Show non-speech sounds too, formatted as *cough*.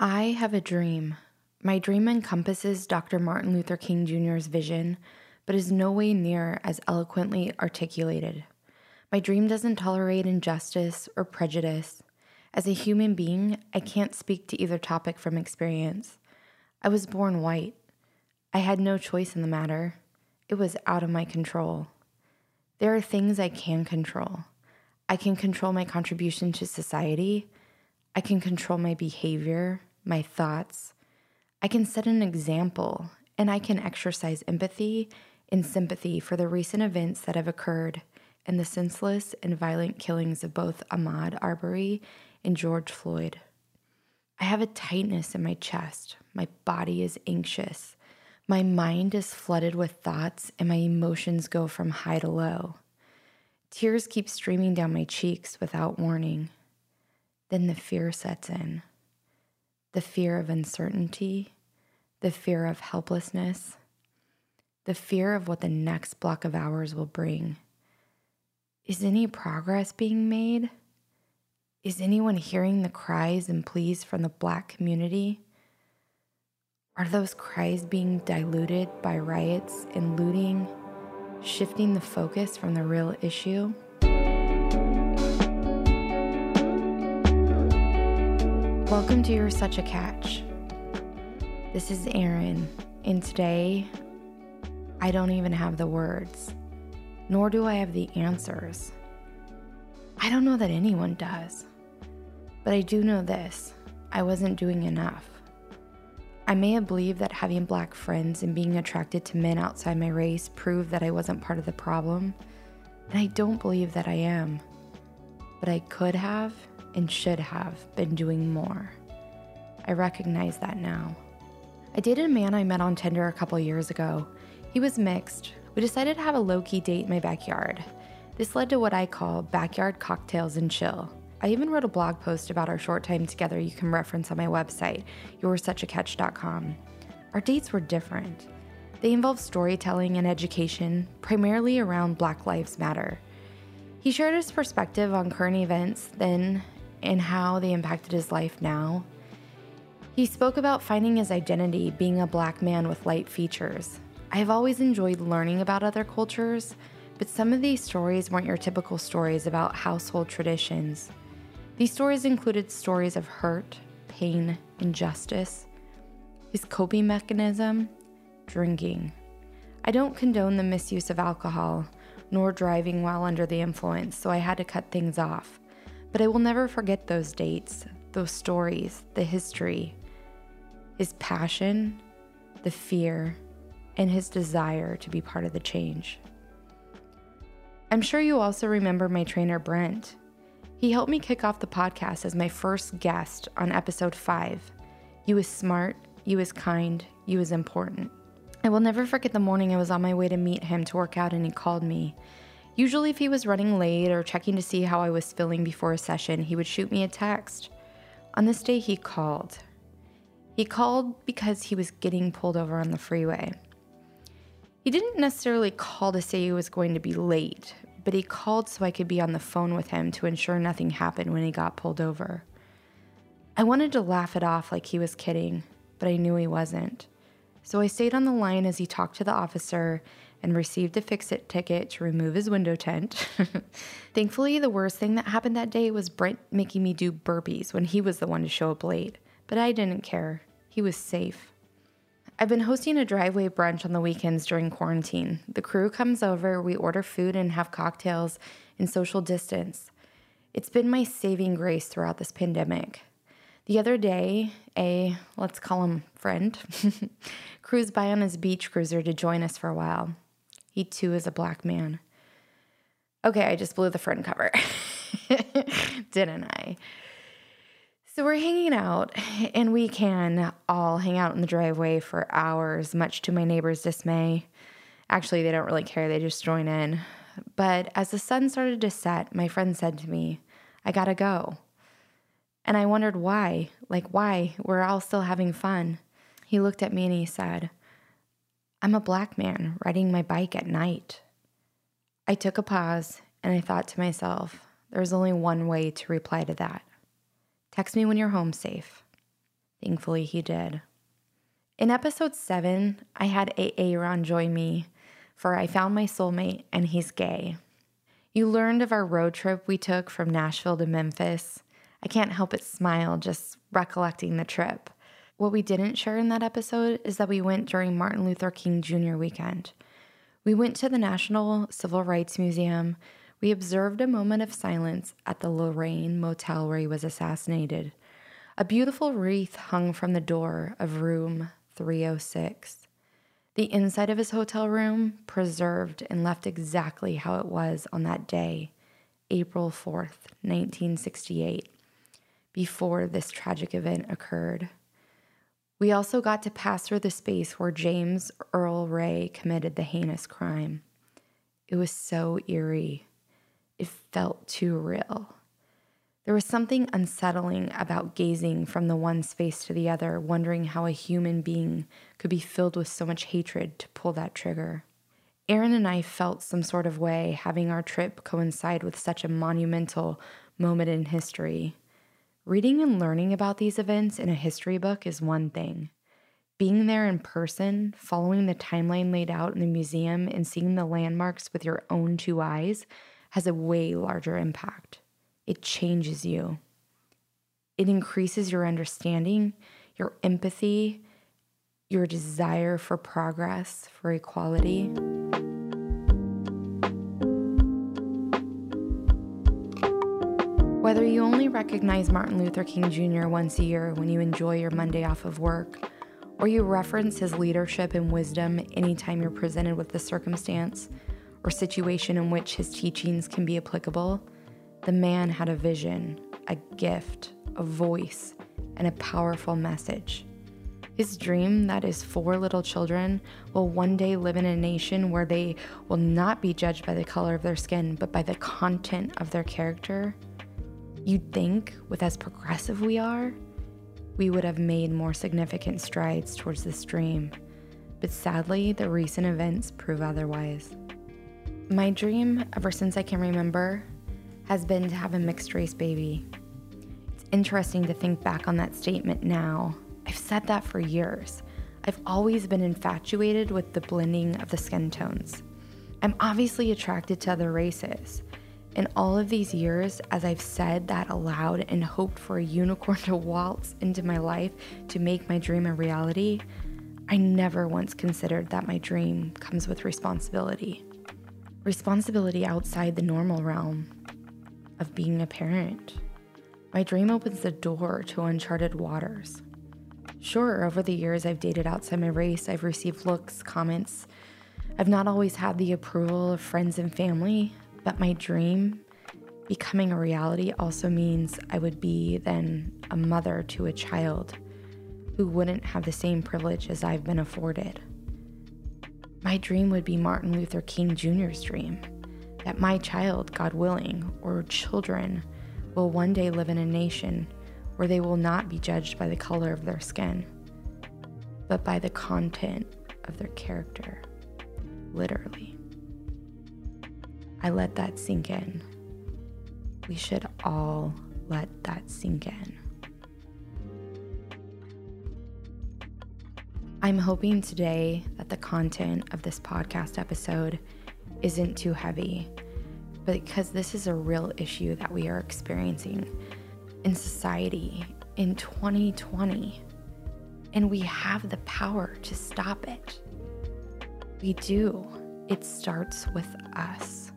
I have a dream. My dream encompasses Dr. Martin Luther King Jr.'s vision, but is no way near as eloquently articulated. My dream doesn't tolerate injustice or prejudice. As a human being, I can't speak to either topic from experience. I was born white. I had no choice in the matter. It was out of my control. There are things I can control. I can control my contribution to society. I can control my behavior, my thoughts. I can set an example, and I can exercise empathy and sympathy for the recent events that have occurred and the senseless and violent killings of both Ahmaud Arbery and George Floyd. I have a tightness in my chest. My body is anxious. My mind is flooded with thoughts, and my emotions go from high to low. Tears keep streaming down my cheeks without warning. Then the fear sets in the fear of uncertainty, the fear of helplessness, the fear of what the next block of hours will bring. Is any progress being made? Is anyone hearing the cries and pleas from the Black community? Are those cries being diluted by riots and looting, shifting the focus from the real issue? Welcome to You're Such a Catch. This is Erin, and today I don't even have the words, nor do I have the answers. I don't know that anyone does, but I do know this I wasn't doing enough. I may have believed that having black friends and being attracted to men outside my race proved that I wasn't part of the problem, and I don't believe that I am. But I could have and should have been doing more. I recognize that now. I dated a man I met on Tinder a couple years ago. He was mixed. We decided to have a low key date in my backyard. This led to what I call backyard cocktails and chill. I even wrote a blog post about our short time together you can reference on my website, youresuchacatch.com. Our dates were different. They involved storytelling and education, primarily around Black Lives Matter. He shared his perspective on current events then and how they impacted his life now. He spoke about finding his identity being a black man with light features. I have always enjoyed learning about other cultures, but some of these stories weren't your typical stories about household traditions. These stories included stories of hurt, pain, injustice. His coping mechanism? Drinking. I don't condone the misuse of alcohol, nor driving while under the influence, so I had to cut things off. But I will never forget those dates, those stories, the history, his passion, the fear, and his desire to be part of the change. I'm sure you also remember my trainer, Brent. He helped me kick off the podcast as my first guest on episode 5. You was smart, you was kind, you was important. I will never forget the morning I was on my way to meet him to work out and he called me. Usually, if he was running late or checking to see how I was feeling before a session, he would shoot me a text. On this day, he called. He called because he was getting pulled over on the freeway. He didn't necessarily call to say he was going to be late, but he called so I could be on the phone with him to ensure nothing happened when he got pulled over. I wanted to laugh it off like he was kidding, but I knew he wasn't. So I stayed on the line as he talked to the officer and received a fix it ticket to remove his window tent. *laughs* Thankfully, the worst thing that happened that day was Brent making me do burpees when he was the one to show up late, but I didn't care. He was safe. I've been hosting a driveway brunch on the weekends during quarantine. The crew comes over, we order food and have cocktails and social distance. It's been my saving grace throughout this pandemic. The other day, a, let's call him friend, *laughs* cruised by on his beach cruiser to join us for a while. He too is a black man. Okay, I just blew the front cover. *laughs* Didn't I? So we're hanging out, and we can all hang out in the driveway for hours, much to my neighbor's dismay. Actually, they don't really care, they just join in. But as the sun started to set, my friend said to me, I gotta go. And I wondered why. Like, why? We're all still having fun. He looked at me and he said, I'm a black man riding my bike at night. I took a pause and I thought to myself, there's only one way to reply to that. Text me when you're home safe. Thankfully, he did. In episode 7, I had Aaron join me for I found my soulmate and he's gay. You learned of our road trip we took from Nashville to Memphis. I can't help but smile just recollecting the trip. What we didn't share in that episode is that we went during Martin Luther King Jr. weekend. We went to the National Civil Rights Museum. We observed a moment of silence at the Lorraine Motel where he was assassinated. A beautiful wreath hung from the door of room 306. The inside of his hotel room preserved and left exactly how it was on that day, April 4th, 1968, before this tragic event occurred. We also got to pass through the space where James Earl Ray committed the heinous crime. It was so eerie. It felt too real. There was something unsettling about gazing from the one space to the other, wondering how a human being could be filled with so much hatred to pull that trigger. Aaron and I felt some sort of way having our trip coincide with such a monumental moment in history. Reading and learning about these events in a history book is one thing. Being there in person, following the timeline laid out in the museum, and seeing the landmarks with your own two eyes has a way larger impact. It changes you, it increases your understanding, your empathy, your desire for progress, for equality. Whether you only recognize Martin Luther King Jr. once a year when you enjoy your Monday off of work, or you reference his leadership and wisdom anytime you're presented with the circumstance or situation in which his teachings can be applicable, the man had a vision, a gift, a voice, and a powerful message. His dream that his four little children will one day live in a nation where they will not be judged by the color of their skin, but by the content of their character You'd think, with as progressive we are, we would have made more significant strides towards this dream, but sadly, the recent events prove otherwise. My dream, ever since I can remember, has been to have a mixed race baby. It's interesting to think back on that statement now. I've said that for years. I've always been infatuated with the blending of the skin tones. I'm obviously attracted to other races, in all of these years, as I've said that aloud and hoped for a unicorn *laughs* to waltz into my life to make my dream a reality, I never once considered that my dream comes with responsibility. Responsibility outside the normal realm of being a parent. My dream opens the door to uncharted waters. Sure, over the years I've dated outside my race, I've received looks, comments. I've not always had the approval of friends and family, but my dream becoming a reality also means I would be then a mother to a child who wouldn't have the same privilege as I've been afforded. My dream would be Martin Luther King Jr.'s dream that my child, God willing, or children will one day live in a nation where they will not be judged by the color of their skin, but by the content of their character, literally. I let that sink in. We should all let that sink in. I'm hoping today that the content of this podcast episode isn't too heavy, because this is a real issue that we are experiencing in society in 2020, and we have the power to stop it. We do. It starts with us.